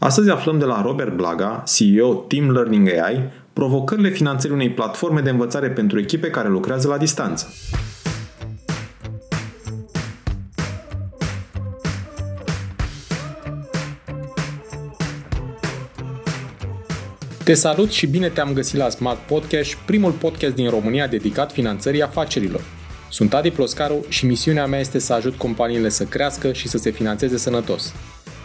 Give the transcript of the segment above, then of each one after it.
Astăzi aflăm de la Robert Blaga, CEO Team Learning AI, provocările finanțării unei platforme de învățare pentru echipe care lucrează la distanță. Te salut și bine te-am găsit la Smart Podcast, primul podcast din România dedicat finanțării afacerilor. Sunt Adi Ploscaru și misiunea mea este să ajut companiile să crească și să se finanțeze sănătos.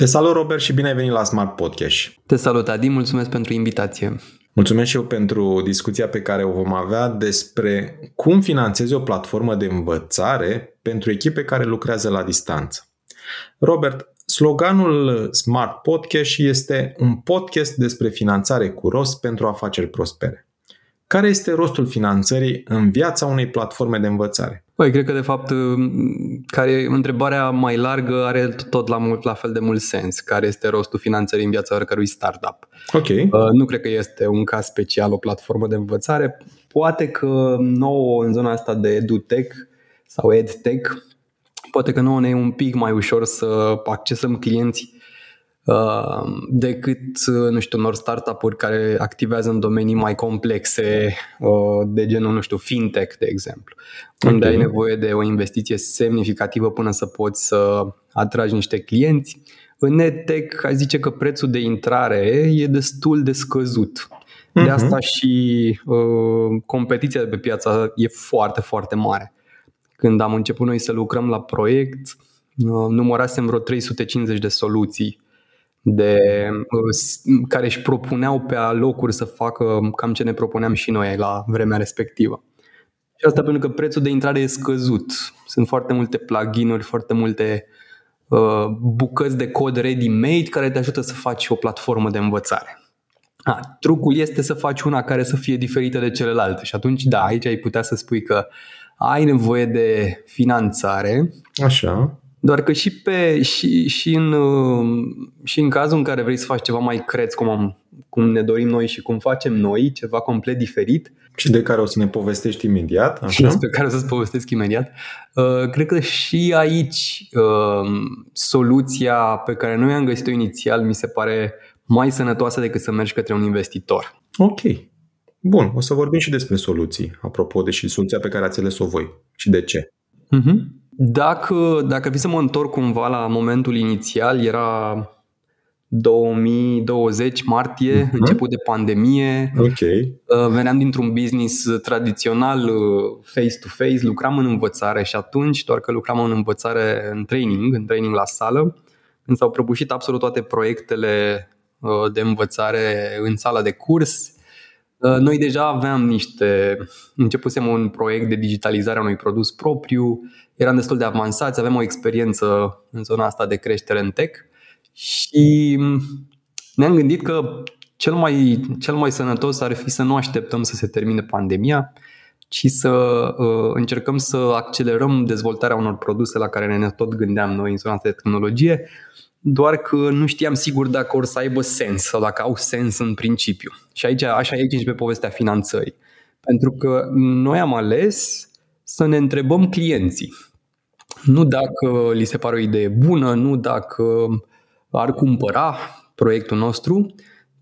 Te salut, Robert, și bine ai venit la Smart Podcast. Te salut, Adi, mulțumesc pentru invitație. Mulțumesc și eu pentru discuția pe care o vom avea despre cum finanțezi o platformă de învățare pentru echipe care lucrează la distanță. Robert, sloganul Smart Podcast este un podcast despre finanțare cu rost pentru afaceri prospere. Care este rostul finanțării în viața unei platforme de învățare? Păi, cred că de fapt care întrebarea mai largă are tot la, mult, la fel de mult sens. Care este rostul finanțării în viața oricărui startup? Ok. Uh, nu cred că este un caz special o platformă de învățare. Poate că nouă în zona asta de edutech sau edtech, poate că nouă ne e un pic mai ușor să accesăm clienți Uh, decât, uh, nu știu, unor startup-uri care activează în domenii mai complexe, uh, de genul, nu știu, fintech, de exemplu, okay. unde ai nevoie de o investiție semnificativă până să poți să atragi niște clienți. În EdTech, aș zice că prețul de intrare e destul de scăzut. De uh-huh. asta și uh, competiția de pe piață e foarte, foarte mare. Când am început noi să lucrăm la proiect, uh, numărasem vreo 350 de soluții de, uh, care își propuneau pe alocuri să facă cam ce ne propuneam și noi la vremea respectivă. Și asta pentru că prețul de intrare e scăzut. Sunt foarte multe plugin-uri, foarte multe uh, bucăți de cod ready-made care te ajută să faci o platformă de învățare. A, trucul este să faci una care să fie diferită de celelalte și atunci, da, aici ai putea să spui că ai nevoie de finanțare. Așa. Doar că și, pe, și, și, în, și în cazul în care vrei să faci ceva mai creț, cum, am, cum ne dorim noi și cum facem noi, ceva complet diferit. Și de care o să ne povestești imediat. Așa? Și despre care o să-ți povestesc imediat. Uh, cred că și aici uh, soluția pe care noi am găsit-o inițial mi se pare mai sănătoasă decât să mergi către un investitor. Ok. Bun, o să vorbim și despre soluții, apropo de și soluția pe care ați ales-o voi și de ce. Uh-huh. Dacă, dacă fi să mă întorc cumva la momentul inițial, era 2020, martie, uh-huh. început de pandemie. Okay. Uh, veneam dintr-un business tradițional uh, face-to-face, lucram în învățare și atunci, doar că lucram în învățare în training, în training la sală, când s-au prăbușit absolut toate proiectele uh, de învățare în sala de curs, noi deja aveam niște, începusem un proiect de digitalizare a unui produs propriu, eram destul de avansați, aveam o experiență în zona asta de creștere în tech și ne-am gândit că cel mai, cel mai sănătos ar fi să nu așteptăm să se termine pandemia, ci să uh, încercăm să accelerăm dezvoltarea unor produse la care ne tot gândeam noi în zona de tehnologie, doar că nu știam sigur dacă or să aibă sens sau dacă au sens în principiu. Și aici, așa aici pe povestea finanțării. Pentru că noi am ales să ne întrebăm clienții. Nu dacă li se pare o idee bună, nu dacă ar cumpăra proiectul nostru,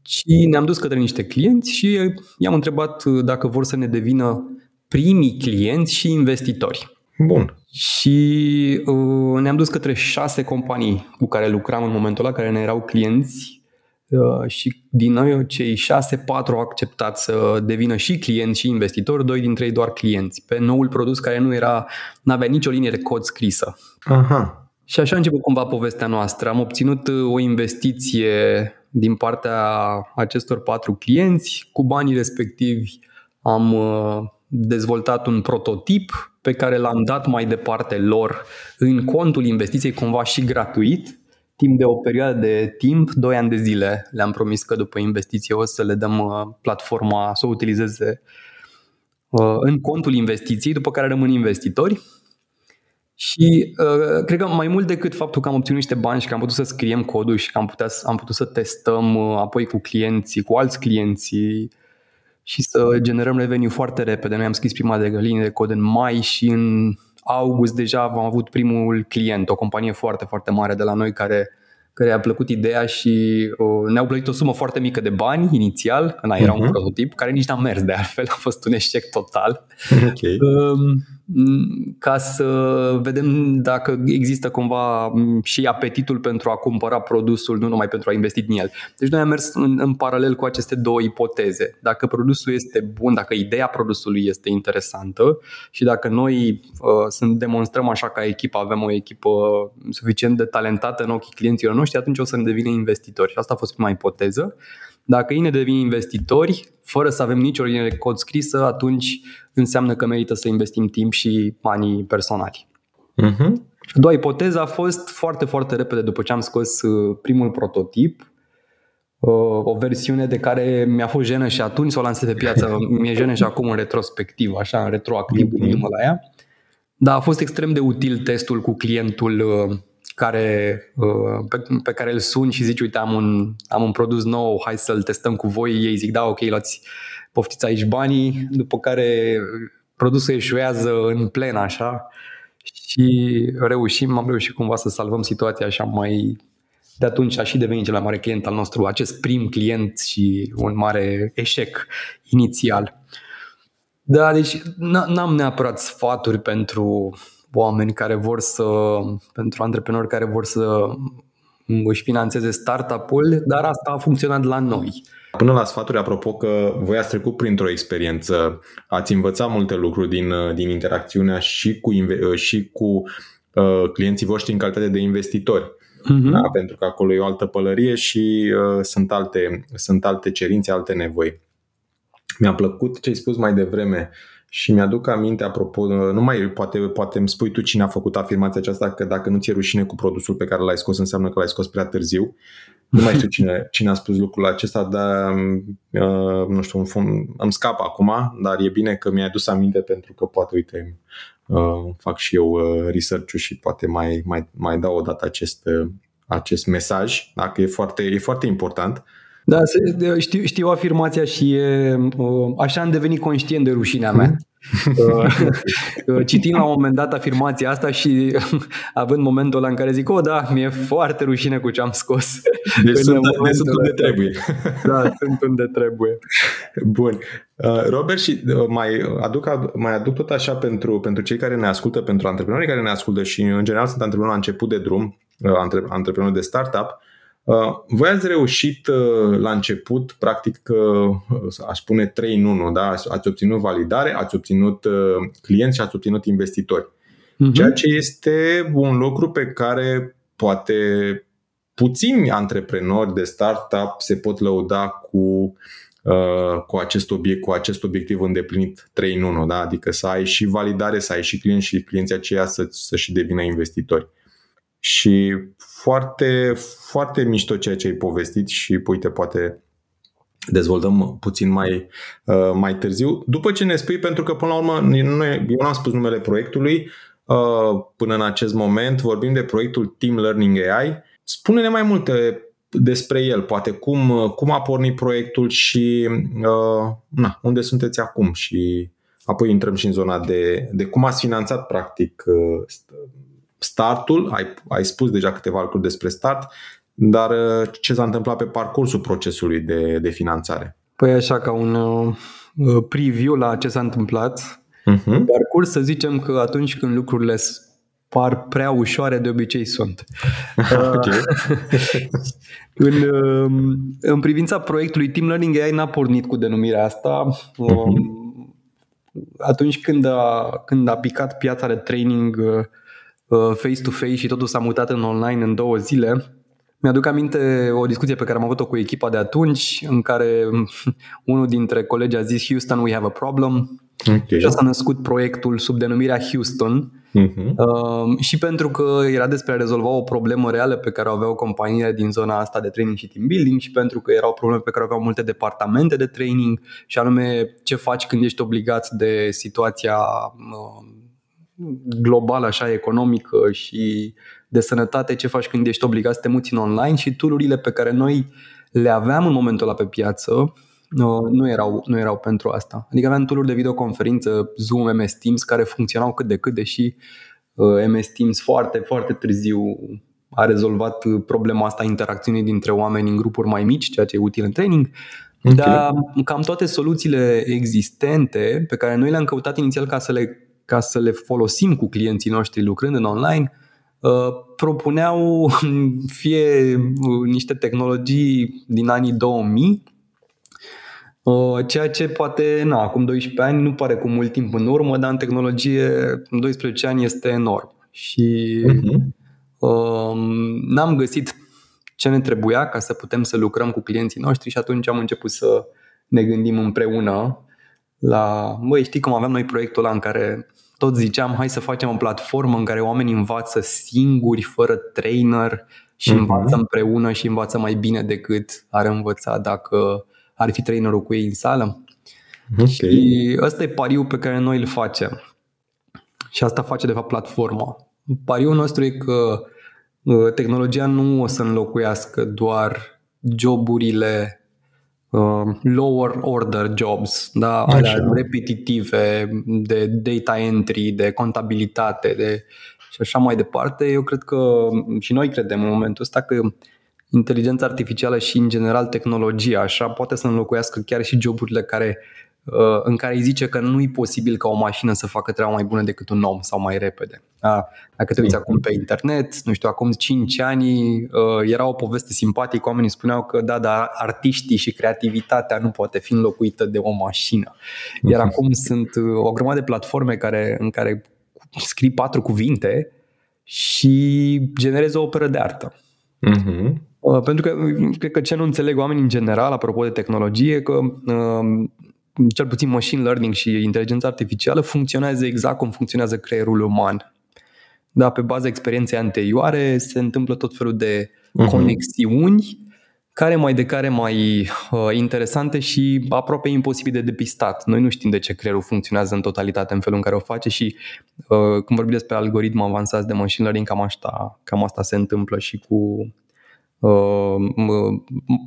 ci ne-am dus către niște clienți și i-am întrebat dacă vor să ne devină primii clienți și investitori. Bun. Și uh, ne-am dus către șase companii cu care lucram în momentul ăla, care ne erau clienți Uh, și din noi cei șase, patru au acceptat să devină și clienți și investitori, doi dintre ei doar clienți, pe noul produs care nu era, nu avea nicio linie de cod scrisă. Aha. Și așa a început cumva povestea noastră. Am obținut uh, o investiție din partea acestor patru clienți. Cu banii respectivi am uh, dezvoltat un prototip pe care l-am dat mai departe lor în contul investiției cumva și gratuit, timp de o perioadă de timp, 2 ani de zile. Le-am promis că după investiție o să le dăm uh, platforma să o utilizeze uh, în contul investiției, după care rămân investitori. Și uh, cred că mai mult decât faptul că am obținut niște bani și că am putut să scriem codul și că am, putea, am putut să testăm uh, apoi cu clienții, cu alți clienții și să generăm revenue foarte repede. Noi am scris prima de linie de cod în mai și în august deja am avut primul client, o companie foarte, foarte mare de la noi care care a plăcut ideea și uh, ne-au plătit o sumă foarte mică de bani inițial, când era uh-huh. un mhm. prototip, care nici n-a mers de altfel, a fost un eșec total. Okay. Uh, ca să vedem dacă există cumva și apetitul pentru a cumpăra produsul, nu numai pentru a investi în el. Deci noi am mers în, în paralel cu aceste două ipoteze. Dacă produsul este bun, dacă ideea produsului este interesantă și dacă noi uh, sunt demonstrăm așa ca echipă, avem o echipă suficient de talentată în ochii clienților noștri, atunci o să ne devină investitori. Și asta a fost prima ipoteză. Dacă ei ne devin investitori, fără să avem nicio linie de cod scrisă, atunci înseamnă că merită să investim timp și banii personali. Uh-huh. A doua ipoteză a fost foarte, foarte repede după ce am scos uh, primul prototip, uh, o versiune de care mi-a fost jenă și atunci să o lansez pe piață, mi-e jenă și acum în retrospectiv, așa, în retroactiv, uh-huh. gândindu-mă la ea. Dar a fost extrem de util testul cu clientul uh, care, pe, pe care îl sun și zici, uite, am un, am un produs nou, hai să-l testăm cu voi. Ei zic, da, ok, luați, poftiți aici banii, după care produsul eșuează în plen așa și reușim, am reușit cumva să salvăm situația așa mai de atunci a și devenit cel mai mare client al nostru, acest prim client și un mare eșec inițial. Da, deci n-am neapărat sfaturi pentru oameni care vor să, pentru antreprenori care vor să își finanțeze startup-ul, dar asta a funcționat la noi. Până la sfaturi, apropo că voi ați trecut printr-o experiență, ați învățat multe lucruri din, din interacțiunea și cu, și cu uh, clienții voștri în calitate de investitori. Uh-huh. Da? Pentru că acolo e o altă pălărie și uh, sunt, alte, sunt alte cerințe, alte nevoi. Mi-a plăcut ce ai spus mai devreme și mi-aduc aminte, apropo, nu mai poate, poate îmi spui tu cine a făcut afirmația aceasta, că dacă nu ți-e rușine cu produsul pe care l-ai scos, înseamnă că l-ai scos prea târziu. Nu mai știu cine, cine a spus lucrul acesta, dar uh, nu știu, îmi scap acum, dar e bine că mi-ai adus aminte pentru că poate, uite, uh, fac și eu uh, research-ul și poate mai, mai, mai dau o dată acest, uh, acest mesaj, dacă e foarte, e foarte important. Uh, da, știu, știu afirmația și e, așa am devenit conștient de rușinea mea. Uh, citind la un moment dat afirmația asta și având momentul ăla în care zic, o, da, mi-e foarte rușine cu ce am scos. Deci sunt, deci sunt unde trebuie. Da, sunt unde trebuie. Bun. Uh, Robert, și uh, mai aduc, mai aduc tot așa pentru, pentru cei care ne ascultă, pentru antreprenorii care ne ascultă și în general sunt antreprenori la început de drum, antreprenori de startup, Uh, voi ați reușit uh, la început, practic, uh, aș spune 3 în 1, da? ați obținut validare, ați obținut clienți și ați obținut investitori. Uh-huh. Ceea ce este un lucru pe care poate puțini antreprenori de startup se pot lăuda cu, cu, acest obiect, cu acest obiectiv îndeplinit 3 în 1, da? adică să ai și validare, să ai și clienți și clienții aceia să, să și devină investitori. Și foarte, foarte mișto ceea ce ai povestit și uite, poate dezvoltăm puțin mai, uh, mai târziu. După ce ne spui, pentru că până la urmă noi, eu n-am spus numele proiectului uh, până în acest moment, vorbim de proiectul Team Learning AI. Spune-ne mai multe despre el, poate cum, cum a pornit proiectul și uh, na, unde sunteți acum și apoi intrăm și în zona de, de cum ați finanțat practic uh, startul, ai, ai spus deja câteva lucruri despre start, dar uh, ce s-a întâmplat pe parcursul procesului de, de finanțare? Păi așa ca un uh, preview la ce s-a întâmplat, uh-huh. parcurs să zicem că atunci când lucrurile par prea ușoare, de obicei sunt. okay. în, um, în privința proiectului Team Learning AI n-a pornit cu denumirea asta. Uh-huh. Atunci când a, când a picat piața de training uh, Uh, face-to-face și totul s-a mutat în online în două zile. Mi-aduc aminte o discuție pe care am avut-o cu echipa de atunci, în care unul dintre colegi a zis Houston, we have a problem. Okay. Și asta a născut proiectul sub denumirea Houston, Uh-huh. Uh, și pentru că era despre a rezolva o problemă reală pe care o aveau companiile din zona asta de training și team building și pentru că erau probleme pe care aveau multe departamente de training și anume ce faci când ești obligat de situația uh, globală, așa, economică și de sănătate, ce faci când ești obligat să te muți în online și tool pe care noi le aveam în momentul ăla pe piață nu, nu, erau, nu erau pentru asta. Adică aveam tool de videoconferință, Zoom, MS Teams, care funcționau cât de cât, deși uh, MS Teams foarte, foarte târziu a rezolvat problema asta interacțiunii dintre oameni în grupuri mai mici, ceea ce e util în training. Okay. Dar cam toate soluțiile existente pe care noi le-am căutat inițial ca să le, ca să le folosim cu clienții noștri lucrând în online, uh, propuneau fie niște tehnologii din anii 2000 Uh, ceea ce poate, na, acum 12 ani nu pare cu mult timp în urmă, dar în tehnologie 12 ani este enorm. Și uh-huh. uh, n-am găsit ce ne trebuia ca să putem să lucrăm cu clienții noștri și atunci am început să ne gândim împreună la, băi, știi cum aveam noi proiectul ăla în care tot ziceam, hai să facem o platformă în care oamenii învață singuri, fără trainer și uh-huh. învață împreună și învață mai bine decât ar învăța dacă ar fi trainerul cu ei în sală. Okay. Și ăsta e pariul pe care noi îl facem. Și asta face de fapt platforma. Pariul nostru e că uh, tehnologia nu o să înlocuiască doar joburile uh, lower order jobs, da, alea repetitive de data entry, de contabilitate, de și așa mai departe. Eu cred că și noi credem în momentul ăsta că inteligența artificială și în general tehnologia așa poate să înlocuiască chiar și joburile care uh, în care îi zice că nu e posibil ca o mașină să facă treaba mai bună decât un om sau mai repede. Da? Dacă te uiți acum pe internet, nu știu, acum 5 ani uh, era o poveste simpatică, oamenii spuneau că da, dar artiștii și creativitatea nu poate fi înlocuită de o mașină. Iar mhm. acum sunt uh, o grămadă de platforme care, în care scrii patru cuvinte și generezi o operă de artă. Uh-huh. Uh, pentru că uh, cred că ce nu înțeleg oamenii în general, apropo de tehnologie, că uh, cel puțin machine learning și inteligența artificială funcționează exact cum funcționează creierul uman. Da, pe baza experienței anterioare se întâmplă tot felul de uh-huh. conexiuni care mai de care mai uh, interesante și aproape imposibil de depistat. Noi nu știm de ce creierul funcționează în totalitate în felul în care o face și uh, când vorbim despre algoritmi avansați de machine learning, cam asta, cam asta se întâmplă și cu Uh,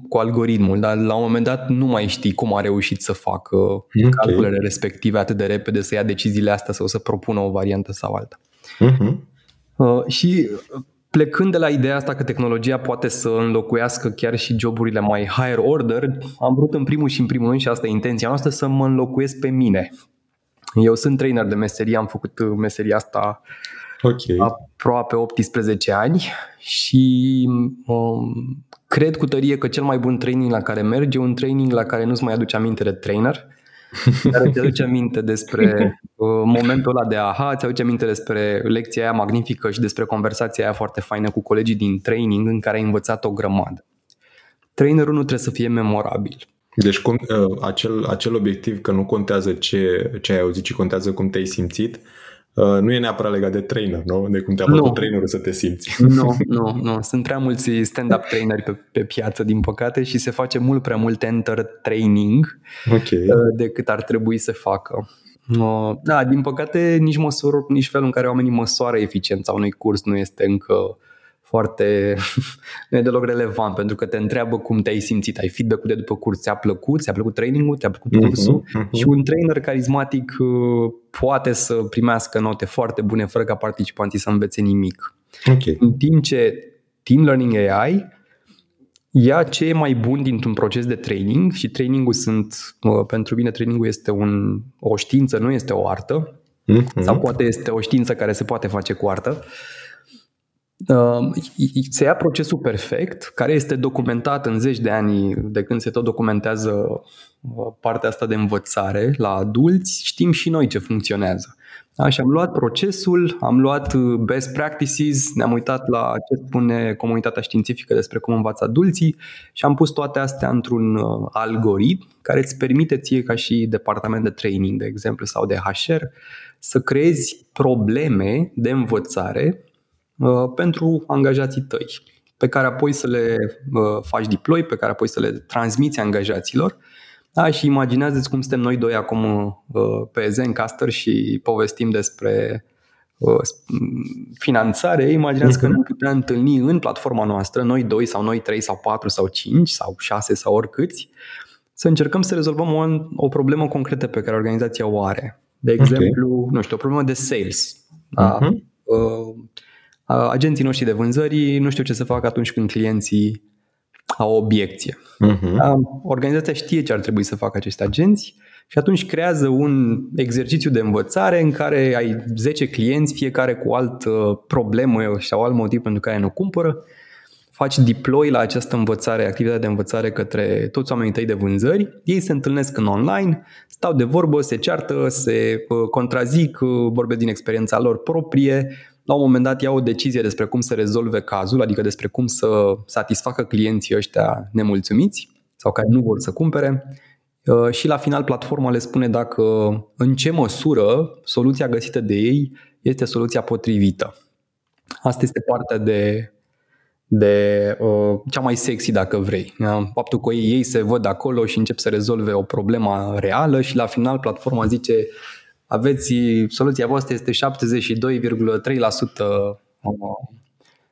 cu algoritmul, dar la un moment dat nu mai știi cum a reușit să facă okay. calculele respective atât de repede, să ia deciziile astea sau să propună o variantă sau alta. Uh-huh. Uh, și plecând de la ideea asta că tehnologia poate să înlocuiască chiar și joburile mai higher order, am vrut în primul și în primul rând, și asta e intenția noastră, să mă înlocuiesc pe mine. Eu sunt trainer de meserie, am făcut meseria asta okay. aproape 18 ani și um, cred cu tărie că cel mai bun training la care merge e un training la care nu-ți mai aduce aminte de trainer, care îți aduce aminte despre uh, momentul ăla de aha, îți aduce aminte despre lecția aia magnifică și despre conversația aia foarte faină cu colegii din training în care ai învățat o grămadă. Trainerul nu trebuie să fie memorabil. Deci cum, uh, acel, acel obiectiv că nu contează ce, ce ai auzit, ci contează cum te-ai simțit, Uh, nu e neapărat legat de trainer, nu? De cum te-a făcut trainerul să te simți. Nu, nu, nu. Sunt prea mulți stand-up traineri pe, pe piață, din păcate, și se face mult prea mult enter training okay. Uh, decât ar trebui să facă. Uh, da, din păcate, nici măsur, nici felul în care oamenii măsoară eficiența unui curs nu este încă uh, foarte, nu e deloc relevant, pentru că te întreabă cum te-ai simțit, ai feedback-ul de după curs, ți-a plăcut, ți-a plăcut training-ul, ți-a plăcut mhm, cursul uh-huh, uh-huh. și un trainer carismatic uh, poate să primească note foarte bune fără ca participanții să învețe nimic. Okay. În timp ce Team Learning AI ia ce e mai bun dintr-un proces de training și trainingul sunt, uh, pentru mine trainingul este un, o știință, nu este o artă, uh-huh. sau poate este o știință care se poate face cu artă. Uh, Uh, se ia procesul perfect, care este documentat în zeci de ani de când se tot documentează uh, partea asta de învățare la adulți, știm și noi ce funcționează. Da, și am luat procesul, am luat uh, best practices, ne-am uitat la ce spune comunitatea științifică despre cum învață adulții și am pus toate astea într-un uh, algoritm care îți permite ție ca și departament de training, de exemplu, sau de HR, să creezi probleme de învățare uh, pentru angajații tăi, pe care apoi să le faci deploy, pe care apoi să le transmiți angajaților da, și imaginează-ți cum suntem noi doi acum uh, pe Zencaster și povestim despre uh, finanțare, imaginează că mhm. nu putea întâlni în platforma noastră, noi doi sau noi trei sau patru sau cinci sau șase sau oricâți, să încercăm să rezolvăm o, o problemă concretă pe care organizația o are. De exemplu, okay. nu știu, o problemă de sales. Da? Uh-huh. Uh, agenții noștri de vânzări nu știu ce să facă atunci când clienții au o obiecție. Uh-huh. Organizația știe ce ar trebui să facă acești agenți și atunci creează un exercițiu de învățare în care ai 10 clienți, fiecare cu altă problemă sau alt motiv pentru care nu cumpără, faci deploy la această învățare, activitatea de învățare către toți oamenii tăi de vânzări, ei se întâlnesc în online, stau de vorbă, se ceartă, se uh, contrazic, uh, vorbesc din experiența lor proprie, la un moment dat iau o decizie despre cum să rezolve cazul, adică despre cum să satisfacă clienții ăștia nemulțumiți sau care nu vor să cumpere uh, și la final platforma le spune dacă în ce măsură soluția găsită de ei este soluția potrivită. Asta este partea de, de uh, cea mai sexy dacă vrei. Faptul că ei, ei se văd acolo și încep să rezolve o problemă reală și la final platforma zice aveți, soluția voastră este 72,3%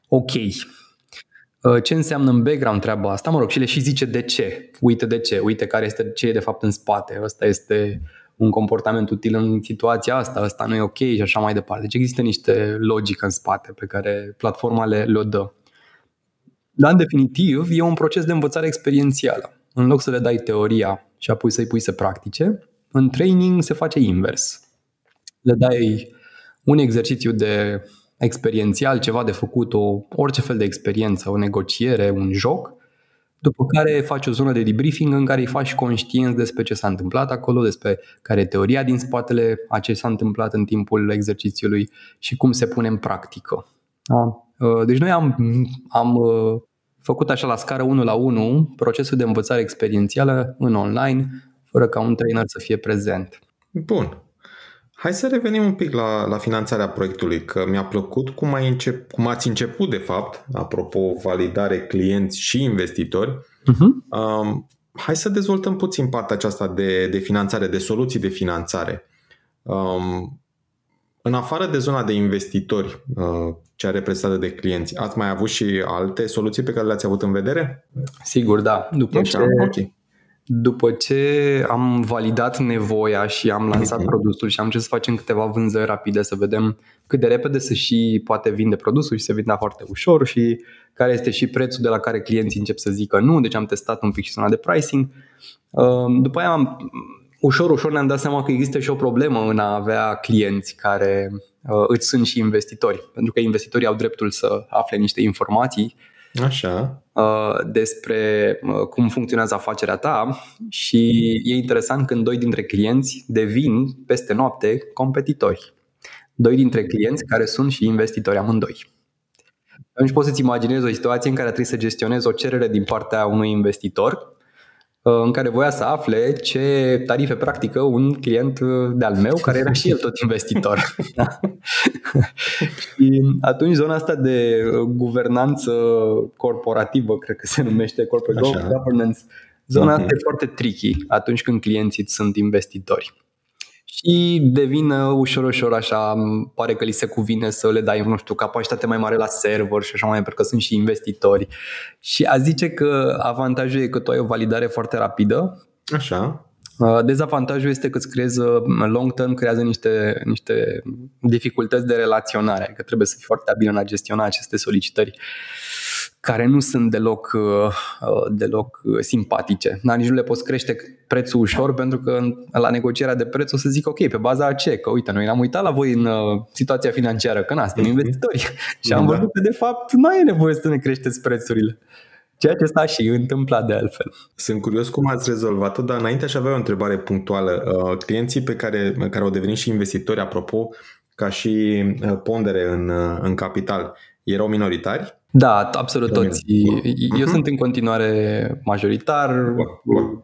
ok. Uh, ce înseamnă în background treaba asta? Mă rog, și le și zice de ce. Uite de ce, uite care este ce e de fapt în spate. Ăsta este un comportament util în situația asta, ăsta nu e ok și așa mai departe. Deci există niște logică în spate pe care platforma le, le dă. Dar, în definitiv, e un proces de învățare experiențială. În loc să le dai teoria și apoi să-i pui să practice, în training se face invers le dai un exercițiu de experiențial, ceva de făcut, o, orice fel de experiență, o negociere, un joc, după care faci o zonă de debriefing în care îi faci conștienți despre ce s-a întâmplat acolo, despre care e teoria din spatele a ce s-a întâmplat în timpul exercițiului și cum se pune în practică. Da. Uh, deci noi am, am uh, făcut așa la scară 1 la 1 procesul de învățare experiențială în online, fără ca un trainer să fie prezent. Bun. Hai să revenim un pic la, la finanțarea proiectului, că mi-a plăcut cum, ai încep, cum ați început, de fapt, apropo, validare clienți și investitori. Uh-huh. Um, hai să dezvoltăm puțin partea aceasta de, de finanțare, de soluții de finanțare. Um, în afară de zona de investitori, uh, cea reprezentată de clienți, ați mai avut și alte soluții pe care le-ați avut în vedere? Sigur, da. După Așa, ce, okay. După ce am validat nevoia și am lansat produsul și am început să facem câteva vânzări rapide să vedem cât de repede să și poate vinde produsul și se vinde foarte ușor și care este și prețul de la care clienții încep să zică nu, deci am testat un pic și zona de pricing. Um, după aia am, ușor, ușor ne-am dat seama că există și o problemă în a avea clienți care uh, îți sunt și investitori, pentru că investitorii au dreptul să afle niște informații Așa. Uh, despre uh, cum funcționează afacerea ta și e interesant când doi dintre clienți devin peste noapte competitori. Doi dintre clienți care sunt și investitori amândoi. Atunci poți să-ți imaginezi o situație în care trebuie să gestionezi o cerere din partea unui investitor Uh, în care voia să afle ce tarife practică un client uh, de-al meu, care era și el tot investitor. și atunci zona asta de uh, guvernanță corporativă, cred că se numește corporate Așa. governance, zona uh-huh. asta e foarte tricky atunci când clienții sunt investitori și devină ușor, ușor așa, pare că li se cuvine să le dai, nu știu, capacitate mai mare la server și așa mai pentru că sunt și investitori. Și a zice că avantajul e că tu ai o validare foarte rapidă. Așa. Uh, dezavantajul este că îți creează, long term, creează niște, niște dificultăți de relaționare, că trebuie să fii foarte abil în a gestiona aceste solicitări care nu sunt deloc, uh, uh, deloc uh, simpatice. Dar nici nu le poți crește prețul ușor pentru că la negocierea de preț o să zic ok, pe baza a ce? Că uite, noi ne-am uitat la voi în situația financiară, că na, suntem mhm. investitori și am da. văzut că de fapt nu ai nevoie să ne creșteți prețurile. Ceea ce s-a și întâmplat de altfel. Sunt curios cum ați rezolvat-o, dar înainte aș avea o întrebare punctuală. Clienții pe care, care au devenit și investitori, apropo, ca și pondere în, în capital erau minoritari? Da, absolut toți. Eu uh-huh. sunt în continuare majoritar,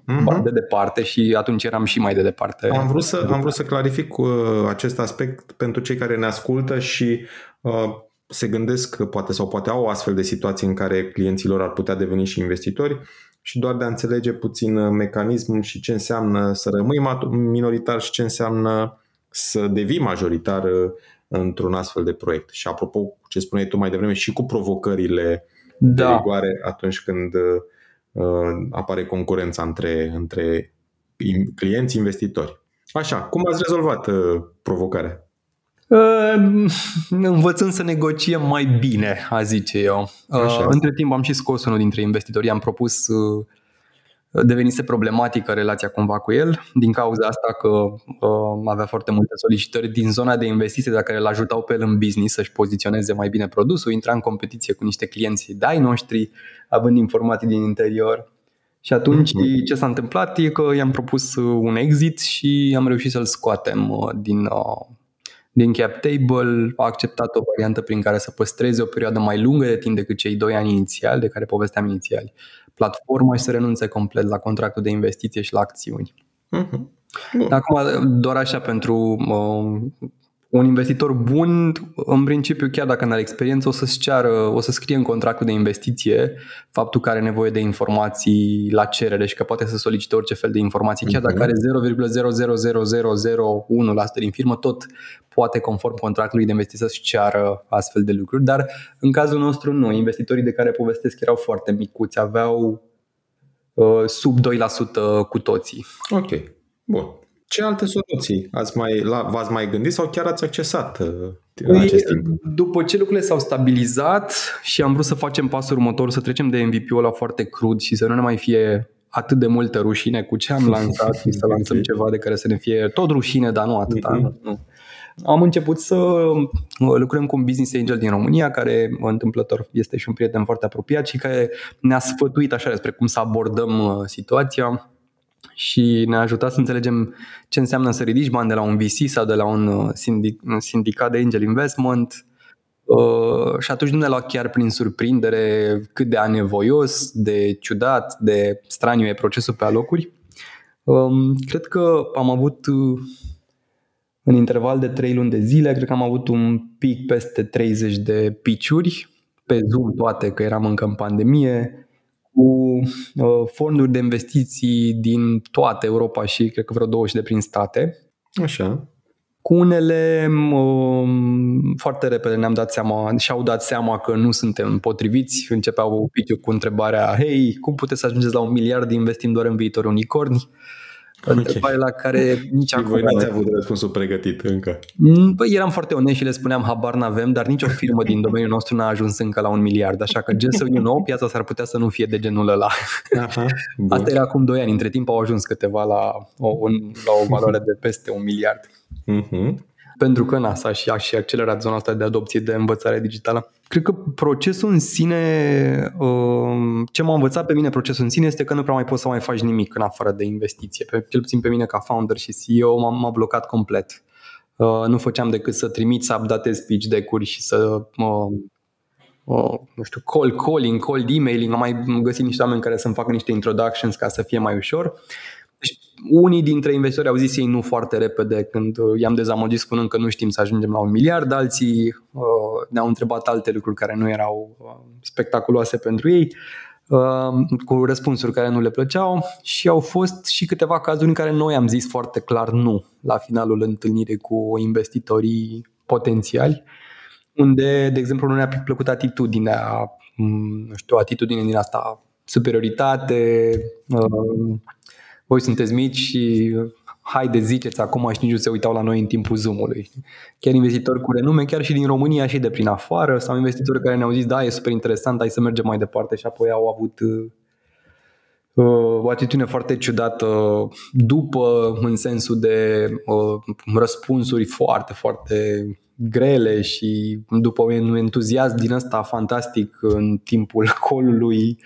uh-huh. de departe și atunci eram și mai de departe. Am vrut să, am vrut să clarific uh, acest aspect pentru cei care ne ascultă și uh, se gândesc că poate sau poate au astfel de situații în care clienților ar putea deveni și investitori și doar de a înțelege puțin uh, mecanismul și ce înseamnă să rămâi minoritar și ce înseamnă să devii majoritar uh, într-un astfel de proiect. Și apropo, ce spuneai tu mai devreme, și cu provocările da. de rigoare atunci când uh, apare concurența între, între clienți investitori. Așa, cum ați rezolvat uh, provocarea? Uh, învățând să negociem mai bine, a zice eu. Uh, între timp am și scos unul dintre investitori, am propus uh, devenise problematică relația cumva cu el, din cauza asta că uh, avea foarte multe solicitări din zona de investiție dacă care îl ajutau pe el în business să-și poziționeze mai bine produsul, intra în competiție cu niște clienți dai noștri, având informații din interior. Și atunci mm-hmm. ce s-a întâmplat e că i-am propus un exit și am reușit să-l scoatem uh, din, uh, din cap table, a acceptat o variantă prin care să păstreze o perioadă mai lungă de timp decât cei doi ani inițiali de care povesteam inițiali platforma și să renunțe complet la contractul de investiție și la acțiuni. Uh-huh. Acum, doar așa pentru uh, un investitor bun, în principiu, chiar dacă nu are experiență, o să-ți ceară, o să scrie în contractul de investiție faptul că are nevoie de informații la cerere și că poate să solicite orice fel de informații, chiar dacă are 0,00001% din firmă, tot poate, conform contractului de investiție, să-și ceară astfel de lucruri, dar în cazul nostru nu. Investitorii de care povestesc erau foarte micuți, aveau uh, sub 2% cu toții. Ok, bun. Ce alte soluții ați mai, la, v-ați mai gândit sau chiar ați accesat uh, în păi, acest timp? După ce lucrurile s-au stabilizat și am vrut să facem pasul următor, să trecem de MVP-ul ăla foarte crud și să nu ne mai fie atât de multă rușine cu ce am lansat și să lansăm ceva de care să ne fie tot rușine, dar nu atâta. Mm-hmm. Nu. Am început să uh, lucrăm cu un business angel din România, care întâmplător este și un prieten foarte apropiat și care ne-a sfătuit așa despre cum să abordăm uh, situația și ne-a ajutat să înțelegem ce înseamnă să ridici bani de la un VC sau de la un uh, sindicat de angel investment. Uh, și atunci nu ne lua chiar prin surprindere cât de anevoios, de ciudat, de straniu e procesul pe alocuri. Um, cred că am avut uh, în interval de 3 luni de zile, cred că am avut un pic peste 30 de piciuri. Pe Zoom toate, că eram încă în pandemie, cu uh, fonduri de investiții din toată Europa și cred că vreo 20 de prin state. Așa. Cu unele um, foarte repede ne-am dat seama și-au dat seama că nu suntem potriviți. Începeau piciu cu întrebarea, hei, cum puteți să ajungeți la un miliard investim doar în viitor unicorni? Întrebare okay. la care nici și acum... voi n-ați avut răspunsul pregătit încă. Păi eram foarte onești și le spuneam habar n-avem, dar nicio firmă din domeniul nostru n-a ajuns încă la un miliard, așa că just so you know, piața s-ar putea să nu fie de genul ăla. Aha, Asta era acum 2 ani, între timp au ajuns câteva la o, un, la o valoare de peste un miliard. Uh-huh pentru că NASA și a și accelerat zona asta de adopție de învățare digitală. Cred că procesul în sine, um, ce m-a învățat pe mine procesul în sine este că nu prea mai poți să mai faci nimic în afară de investiție. Pe, cel puțin pe mine ca founder și CEO m-a, m-a blocat complet. Uh, nu făceam decât să trimit, să updatez pitch deck-uri și să Uh, nu știu, call calling, cold emailing, am mai găsit niște oameni care să-mi facă niște introductions ca să fie mai ușor. Deci, unii dintre investitori au zis ei nu foarte repede când uh, i-am dezamăgit spunând că nu știm să ajungem la un miliard, alții uh, ne-au întrebat alte lucruri care nu erau uh, spectaculoase pentru ei, uh, cu răspunsuri care nu le plăceau și au fost și câteva cazuri în care noi am zis foarte clar nu la finalul întâlnirii cu investitorii potențiali, unde, de exemplu, nu ne-a plăcut atitudinea, mm, nu știu, atitudine din asta superioritate, uh, voi sunteți mici și haide ziceți acum și nici nu se uitau la noi în timpul Zoom-ului. Chiar investitori cu renume, chiar și din România și de prin afară, sau investitori care ne-au zis, da, e super interesant, hai să mergem mai departe și apoi au avut uh, o atitudine foarte ciudată după, în sensul de uh, răspunsuri foarte, foarte grele și după un entuziasm din ăsta fantastic în timpul colului,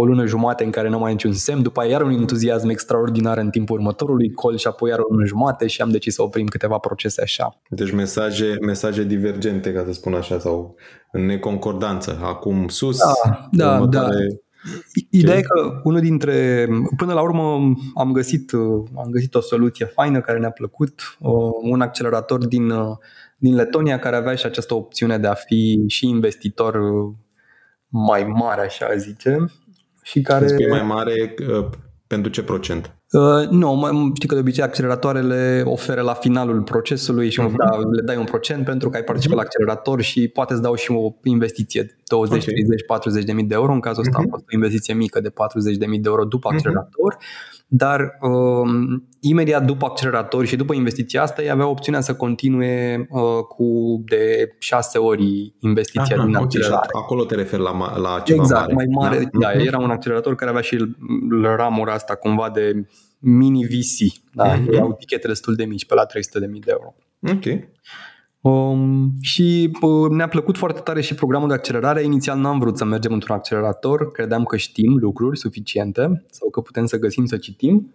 o lună jumate în care nu mai niciun semn, după aia iar un entuziasm extraordinar în timpul următorului col și apoi iar o lună jumate și am decis să oprim câteva procese așa. Deci mesaje, mesaje divergente, ca să spun așa, sau în neconcordanță. Acum sus, da, da, următoare... da. Ideea e că unul dintre, până la urmă am găsit, am găsit o soluție faină care ne-a plăcut, un accelerator din, din Letonia care avea și această opțiune de a fi și investitor mai mare, așa zice, și care... Spui mai mare uh, pentru ce procent? Uh, nu, știi că de obicei acceleratoarele oferă la finalul procesului și uh-huh. da, le dai un procent pentru că ai participat uh-huh. la accelerator și poate îți dau și o investiție 20, okay. 30, 40 de mii de euro. În cazul ăsta uh-huh. a fost o investiție mică de 40 de mii de euro după accelerator. Uh-huh dar um, imediat după accelerator și după investiția asta, ei avea opțiunea să continue uh, cu de șase ori investiția Aha, din okay, accelerare. Acolo te referi la, la ceva exact, mare. mai mare. Da? da, uh-huh. era un accelerator care avea și ramura asta cumva de mini VC. Da? Uh-huh. Ei au tichete destul de mici, pe la 300.000 de euro. Ok. Um, și uh, ne-a plăcut foarte tare și programul de accelerare. Inițial n-am vrut să mergem într-un accelerator, credeam că știm lucruri suficiente sau că putem să găsim să citim.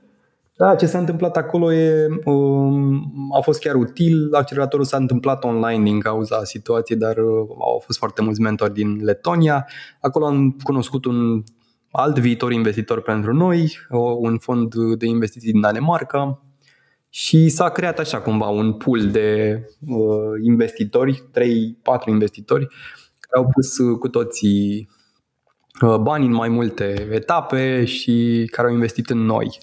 Da, ce s-a întâmplat acolo e, um, a fost chiar util. Acceleratorul s-a întâmplat online din cauza situației, dar uh, au fost foarte mulți mentori din Letonia. Acolo am cunoscut un alt viitor investitor pentru noi, un fond de investiții din Danemarca, și s-a creat așa cumva un pool de uh, investitori, 3-4 investitori, care au pus uh, cu toții uh, bani în mai multe etape și care au investit în noi.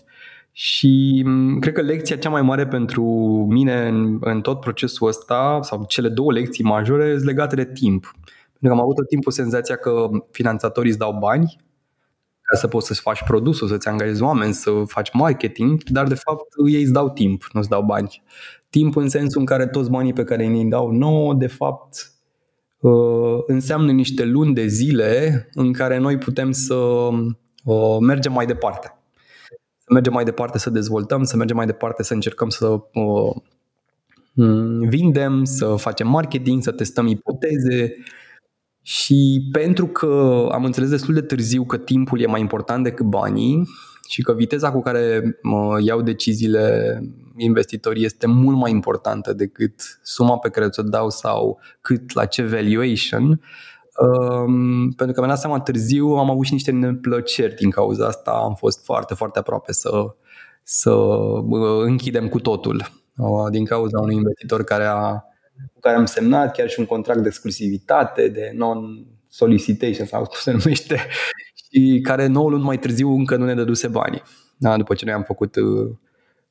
Și um, cred că lecția cea mai mare pentru mine în, în tot procesul ăsta, sau cele două lecții majore, sunt legate de timp. Pentru că am avut tot timpul senzația că finanțatorii îți dau bani ca să poți să-ți faci produsul, să-ți angajezi oameni, să faci marketing, dar de fapt ei îți dau timp, nu îți dau bani. Timp în sensul în care toți banii pe care îi dau nouă, de fapt, uh, înseamnă niște luni de zile în care noi putem să uh, mergem mai departe. Să mergem mai departe să dezvoltăm, să mergem mai departe să încercăm să uh, vindem, să facem marketing, să testăm ipoteze, și pentru că am înțeles destul de târziu că timpul e mai important decât banii și că viteza cu care mă iau deciziile investitorii este mult mai importantă decât suma pe care ți-o dau sau cât la ce valuation, um, pentru că mi-am dat seama târziu, am avut și niște neplăceri din cauza asta, am fost foarte, foarte aproape să, să uh, închidem cu totul uh, din cauza unui investitor care a cu care am semnat chiar și un contract de exclusivitate, de non-solicitation sau cum se numește, și care 9 luni mai târziu încă nu ne dăduse banii. Da, după ce noi am făcut uh,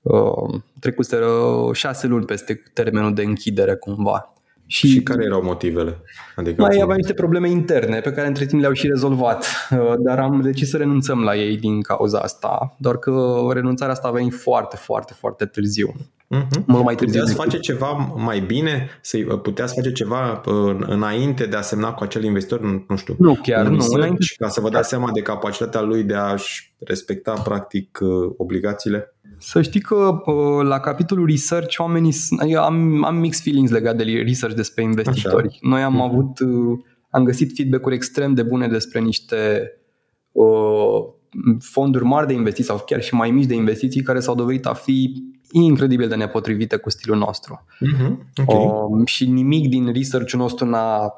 uh trecuseră șase luni peste termenul de închidere cumva. Și, și care erau motivele? Adică mai aveam niște probleme interne pe care între timp le-au și rezolvat, uh, dar am decis să renunțăm la ei din cauza asta, doar că renunțarea asta a venit foarte, foarte, foarte târziu. Mm-hmm. Mult mai târziu. Puteați face ceva mai bine? Să puteați face ceva uh, înainte de a semna cu acel investitor? Nu știu. Nu chiar, nu. Înainte... Ca să vă dați seama de capacitatea lui de a-și respecta practic uh, obligațiile? Să știi că uh, la capitolul research oamenii eu am, am mixed feelings legat de research despre investitori. Așa. Noi am mm-hmm. avut am găsit feedback-uri extrem de bune despre niște uh, fonduri mari de investiții sau chiar și mai mici de investiții care s-au dovedit a fi incredibil de nepotrivite cu stilul nostru. Mm-hmm. Okay. Uh, și nimic din research-ul nostru n-a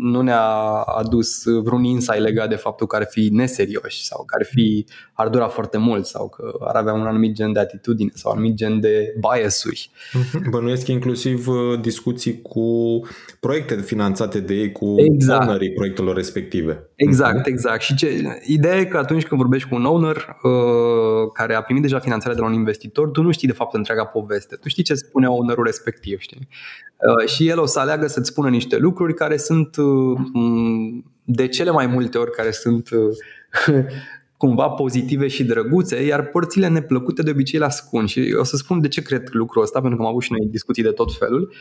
nu ne-a adus vreun insight legat de faptul că ar fi neserioși sau că ar fi ar dura foarte mult sau că ar avea un anumit gen de atitudine sau un anumit gen de bias-uri. Mhm. Bănuiesc inclusiv uh, discuții cu proiecte finanțate de ei, cu exact. ownerii proiectelor respective. Exact, exact. Și ce, ideea e că atunci când vorbești cu un owner uh, care a primit deja finanțarea de la un investitor, tu nu știi de fapt întreaga poveste. Tu știi ce spune ownerul respectiv, știi? Uh, și el o să aleagă să-ți spună niște lucruri care sunt uh, de cele mai multe ori care sunt uh, cumva pozitive și drăguțe, iar părțile neplăcute de obicei le ascund. Și o să spun de ce cred lucrul ăsta, pentru că am avut și noi discuții de tot felul.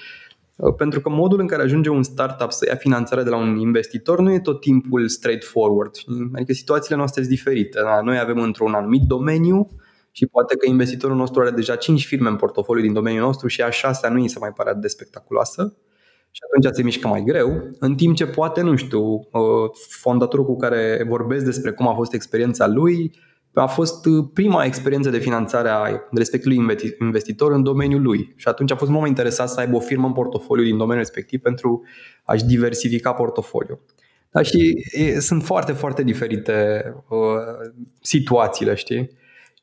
Pentru că modul în care ajunge un startup să ia finanțare de la un investitor nu e tot timpul straightforward. Adică situațiile noastre sunt diferite. Da? Noi avem într-un anumit domeniu și poate că investitorul nostru are deja 5 firme în portofoliu din domeniul nostru și a șasea nu îi se mai pare de spectaculoasă și atunci se mișcă mai greu, în timp ce poate, nu știu, uh, fondatorul cu care vorbesc despre cum a fost experiența lui, a fost uh, prima experiență de finanțare a respectivului investitor în domeniul lui și atunci a fost mult mai interesat să aibă o firmă în portofoliu din domeniul respectiv pentru a-și diversifica portofoliul. Da, și e, sunt foarte, foarte diferite uh, situațiile, știi?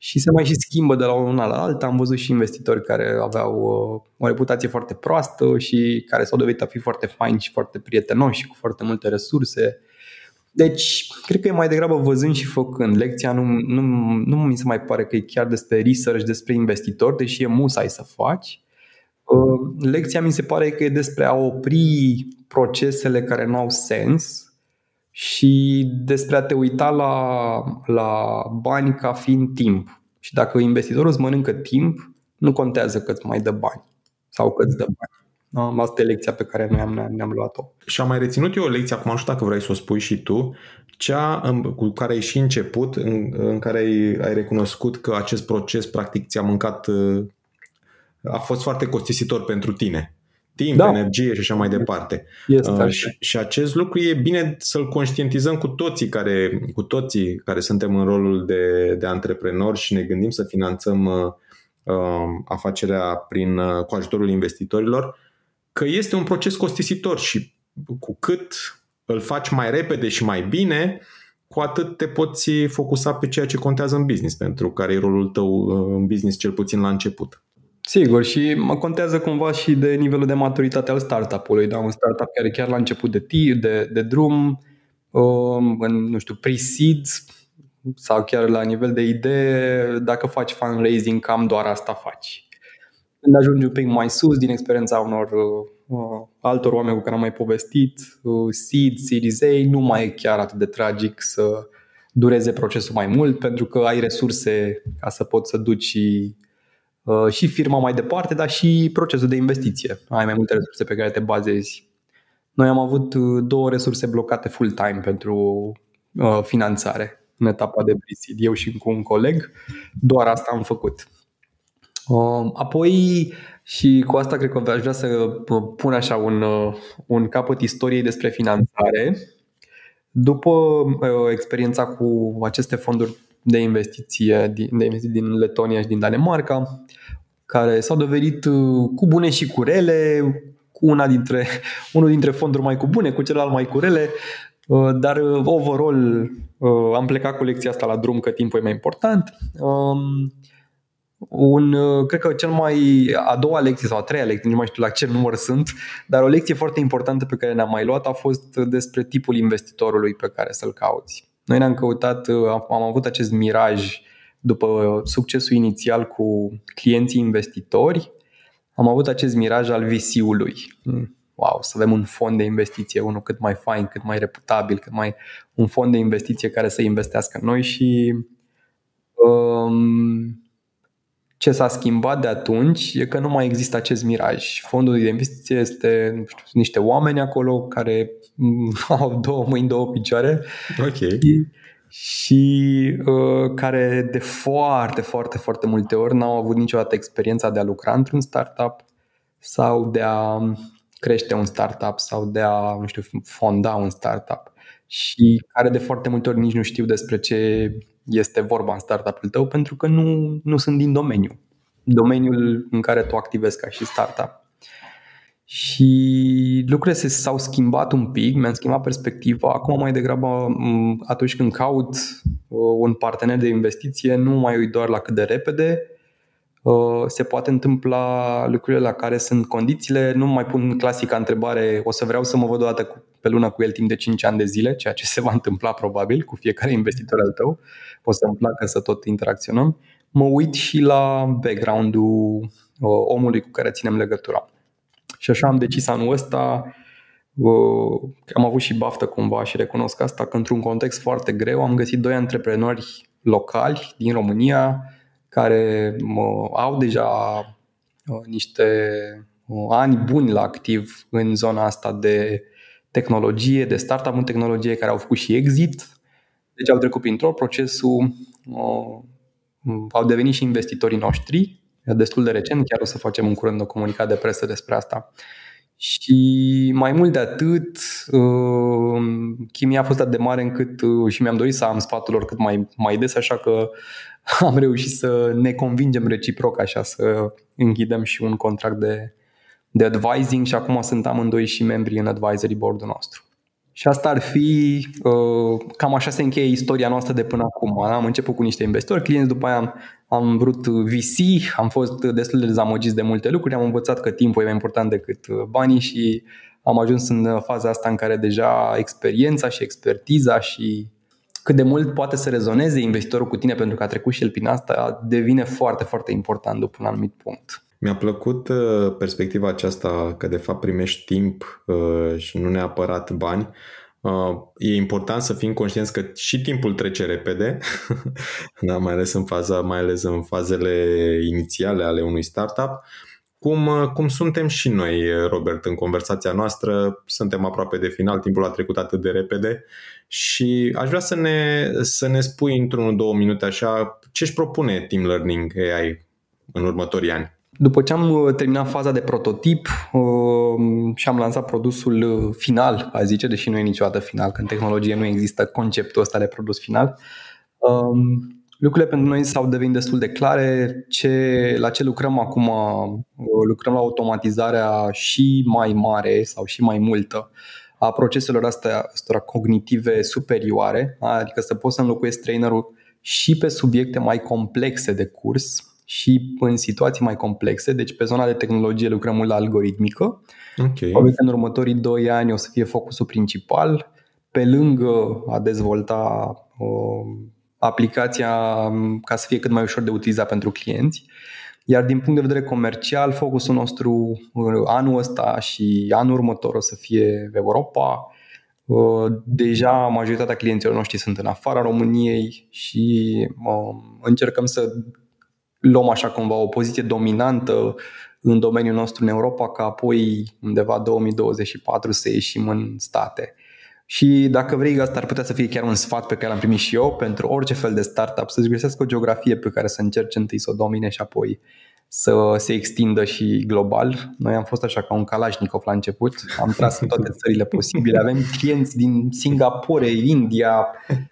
Și se mai și schimbă de la una la alta. Am văzut și investitori care aveau uh, o reputație foarte proastă și care s-au dovedit a fi foarte faini și foarte prietenoși și cu foarte multe resurse. Deci, cred că e mai degrabă văzând și făcând. Lecția nu, nu, nu mi se mai pare că e chiar despre research, despre investitori, deși e musai să faci. Uh, lecția mi se pare că e despre a opri procesele care nu au sens și despre a te uita la, la bani ca fiind timp. Și dacă investitorul îți mănâncă timp, nu contează că îți mai dă bani sau că îți dă bani. Da? Asta e lecția pe care noi am, ne-am luat-o. Și am mai reținut eu o lecție, acum nu știu dacă vrei să o spui și tu, cea cu care ai și început, în, în care ai, ai recunoscut că acest proces practic ți-a mâncat, a fost foarte costisitor pentru tine timp, da. energie și așa mai departe. Este uh, și, și acest lucru e bine să-l conștientizăm cu toții care, cu toții care suntem în rolul de, de antreprenori și ne gândim să finanțăm uh, uh, afacerea prin, uh, cu ajutorul investitorilor, că este un proces costisitor și cu cât îl faci mai repede și mai bine, cu atât te poți focusa pe ceea ce contează în business, pentru care e rolul tău uh, în business cel puțin la început. Sigur, și mă contează cumva și de nivelul de maturitate al startup-ului. Da? Un startup care chiar la început de, tii, de, de drum, um, în, nu știu, pre-seed sau chiar la nivel de idee, dacă faci fundraising, cam doar asta faci. Când ajungi un pic mai sus, din experiența unor uh, altor oameni cu care am mai povestit, uh, seed, series A, nu mai e chiar atât de tragic să dureze procesul mai mult, pentru că ai resurse ca să poți să duci și Uh, și firma mai departe, dar și procesul de investiție. Ai mai multe resurse pe care te bazezi. Noi am avut uh, două resurse blocate full-time pentru uh, finanțare în etapa de pre eu și cu un coleg. Doar asta am făcut. Apoi, și cu asta cred că aș vrea să pun așa un, un capăt istoriei despre finanțare. După experiența cu aceste fonduri de investiție de investiții din Letonia și din Danemarca, care s-au dovedit uh, cu bune și cu rele, cu una dintre, unul dintre fonduri mai cu bune, cu celălalt mai cu rele, uh, dar uh, overall am plecat cu lecția asta la drum că timpul e mai important. Um, un, cred că cel mai a doua lecție sau a treia lecție, nu mai știu la ce număr sunt, dar o lecție foarte importantă pe care ne-am mai luat a fost despre tipul investitorului pe care să-l cauți. Noi ne-am căutat, uh, am avut acest miraj după succesul inițial cu clienții investitori, am avut acest miraj al VC-ului. Hmm, wow, să avem un fond de investiție, unul cât mai fain, cât mai reputabil, cât mai un fond de investiție care să investească în noi și um, ce s-a schimbat de atunci e că nu mai există acest miraj. Fondul de investiție este nu știu, niște oameni acolo care au două mâini, două picioare. Ok. Și uh, care de foarte, foarte, foarte multe ori n-au avut niciodată experiența de a lucra într-un startup sau de a crește un startup sau de a, nu știu, fonda un startup și care de foarte multe ori nici nu știu despre ce este vorba în startup-ul tău pentru că nu, nu sunt din domeniu. Domeniul în care tu activezi ca și startup. Și lucrurile s-au schimbat un pic, mi-am schimbat perspectiva. Acum mai degrabă atunci când caut uh, un partener de investiție, nu mai uit doar la cât de repede, uh, se poate întâmpla lucrurile la care sunt condițiile. Nu mai pun clasica întrebare, o să vreau să mă văd o dată pe lună cu el timp de 5 ani de zile, ceea ce se va întâmpla probabil cu fiecare investitor al tău. O să-mi placă să tot interacționăm. Mă uit și la background-ul uh, omului cu care ținem legătura. Și așa am decis anul ăsta, uh, am avut și baftă cumva și recunosc asta, că într-un context foarte greu am găsit doi antreprenori locali din România care au deja uh, niște uh, ani buni la activ în zona asta de tehnologie, de startup în tehnologie, care au făcut și exit. Deci au trecut printr-o procesul, au devenit și investitorii noștri destul de recent, chiar o să facem în curând o comunicat de presă despre asta. Și mai mult de atât, uh, chimia a fost atât de mare încât uh, și mi-am dorit să am sfatul lor cât mai, mai des, așa că am reușit să ne convingem reciproc așa, să închidem și un contract de, de advising și acum sunt amândoi și membri în advisory board-ul nostru. Și asta ar fi, uh, cam așa se încheie istoria noastră de până acum. Am început cu niște investitori, clienți, după aia am, am vrut VC, am fost destul de dezamăgiți de multe lucruri, am învățat că timpul e mai important decât uh, banii și am ajuns în faza asta în care deja experiența și expertiza și cât de mult poate să rezoneze investitorul cu tine pentru că a trecut și el prin asta devine foarte, foarte important după un anumit punct. Mi-a plăcut uh, perspectiva aceasta că de fapt primești timp uh, și nu neapărat bani. Uh, e important să fim conștienți că și timpul trece repede, da, mai ales în faza, mai ales în fazele inițiale ale unui startup. Cum, cum suntem și noi, Robert, în conversația noastră, suntem aproape de final, timpul a trecut atât de repede și aș vrea să ne, să ne spui într-un două minute așa ce își propune Team Learning AI în următorii ani. După ce am uh, terminat faza de prototip uh, și am lansat produsul uh, final, a zice, deși nu e niciodată final, că în tehnologie nu există conceptul ăsta de produs final, um, lucrurile pentru noi s-au devenit destul de clare. Ce, la ce lucrăm acum? Lucrăm la automatizarea și mai mare sau și mai multă a proceselor astea, astea cognitive superioare, adică să poți să înlocuiesc trainerul și pe subiecte mai complexe de curs, și în situații mai complexe. Deci pe zona de tehnologie lucrăm mult la algoritmică. Okay. Probabil că în următorii 2 ani o să fie focusul principal. Pe lângă a dezvolta o, aplicația ca să fie cât mai ușor de utilizat pentru clienți. Iar din punct de vedere comercial, focusul nostru anul ăsta și anul următor o să fie Europa. Deja majoritatea clienților noștri sunt în afara României și încercăm să luăm așa cumva o poziție dominantă în domeniul nostru în Europa, ca apoi undeva 2024 să ieșim în state. Și dacă vrei, asta ar putea să fie chiar un sfat pe care l-am primit și eu pentru orice fel de startup, să-și găsească o geografie pe care să încerce întâi să o domine și apoi să se extindă și global. Noi am fost așa ca un Kalashnikov la început, am tras în toate țările posibile, avem clienți din Singapore, India,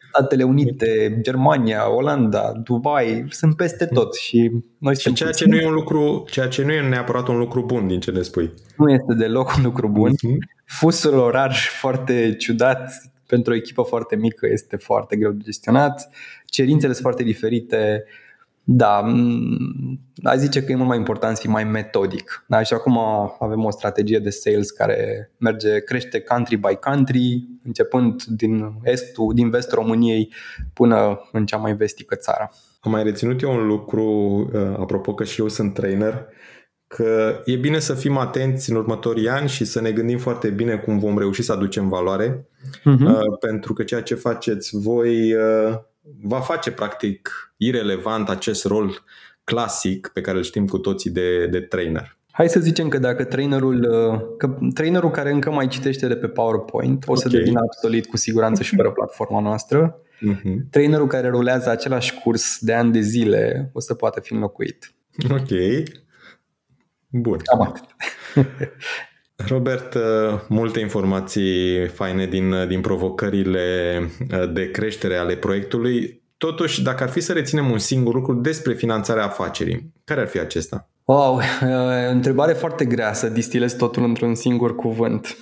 Statele Unite, Germania, Olanda, Dubai, sunt peste tot și noi și ceea ce nu e un lucru, ceea ce nu e neapărat un lucru bun din ce ne spui. Nu este deloc un lucru bun. Mm-hmm. Fusul orar foarte ciudat pentru o echipă foarte mică este foarte greu de gestionat, cerințele sunt foarte diferite, da, aș zice că e mult mai important să fii mai metodic. Da? Și acum avem o strategie de sales care merge, crește country by country, începând din estul, din vestul României până în cea mai vestică țară. Am mai reținut eu un lucru, uh, apropo că și eu sunt trainer, că e bine să fim atenți în următorii ani și să ne gândim foarte bine cum vom reuși să aducem valoare, uh-huh. pentru că ceea ce faceți voi uh, va face practic irelevant acest rol clasic pe care îl știm cu toții de, de trainer. Hai să zicem că dacă trainerul, uh, că trainerul care încă mai citește de pe PowerPoint o să okay. devină absolut cu siguranță și fără platforma noastră. Uh-huh. Trainerul care rulează același curs de ani de zile o să poată fi înlocuit. Ok. Bun. Cam atât. Robert, uh, multe informații faine din, uh, din provocările uh, de creștere ale proiectului. Totuși, dacă ar fi să reținem un singur lucru despre finanțarea afacerii, care ar fi acesta? Wow, întrebare foarte grea să distilezi totul într-un singur cuvânt.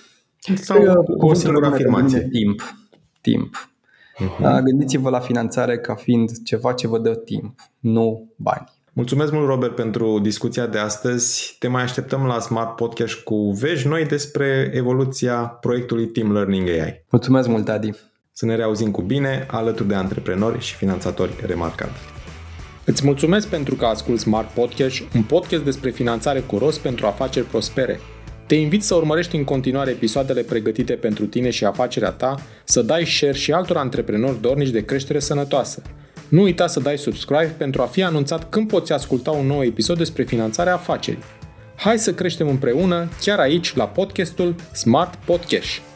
Sau cu o singură afirmație. Timp. Timp. Uh-huh. Gândiți-vă la finanțare ca fiind ceva ce vă dă timp, nu bani. Mulțumesc mult, Robert, pentru discuția de astăzi. Te mai așteptăm la Smart Podcast cu vești noi despre evoluția proiectului Team Learning AI. Mulțumesc mult, Adi. Să ne reauzim cu bine alături de antreprenori și finanțatori remarcabili. Îți mulțumesc pentru că asculti Smart Podcast, un podcast despre finanțare cu rost pentru afaceri prospere. Te invit să urmărești în continuare episoadele pregătite pentru tine și afacerea ta, să dai share și altor antreprenori dornici de creștere sănătoasă. Nu uita să dai subscribe pentru a fi anunțat când poți asculta un nou episod despre finanțarea afacerii. Hai să creștem împreună chiar aici la podcastul Smart Podcast.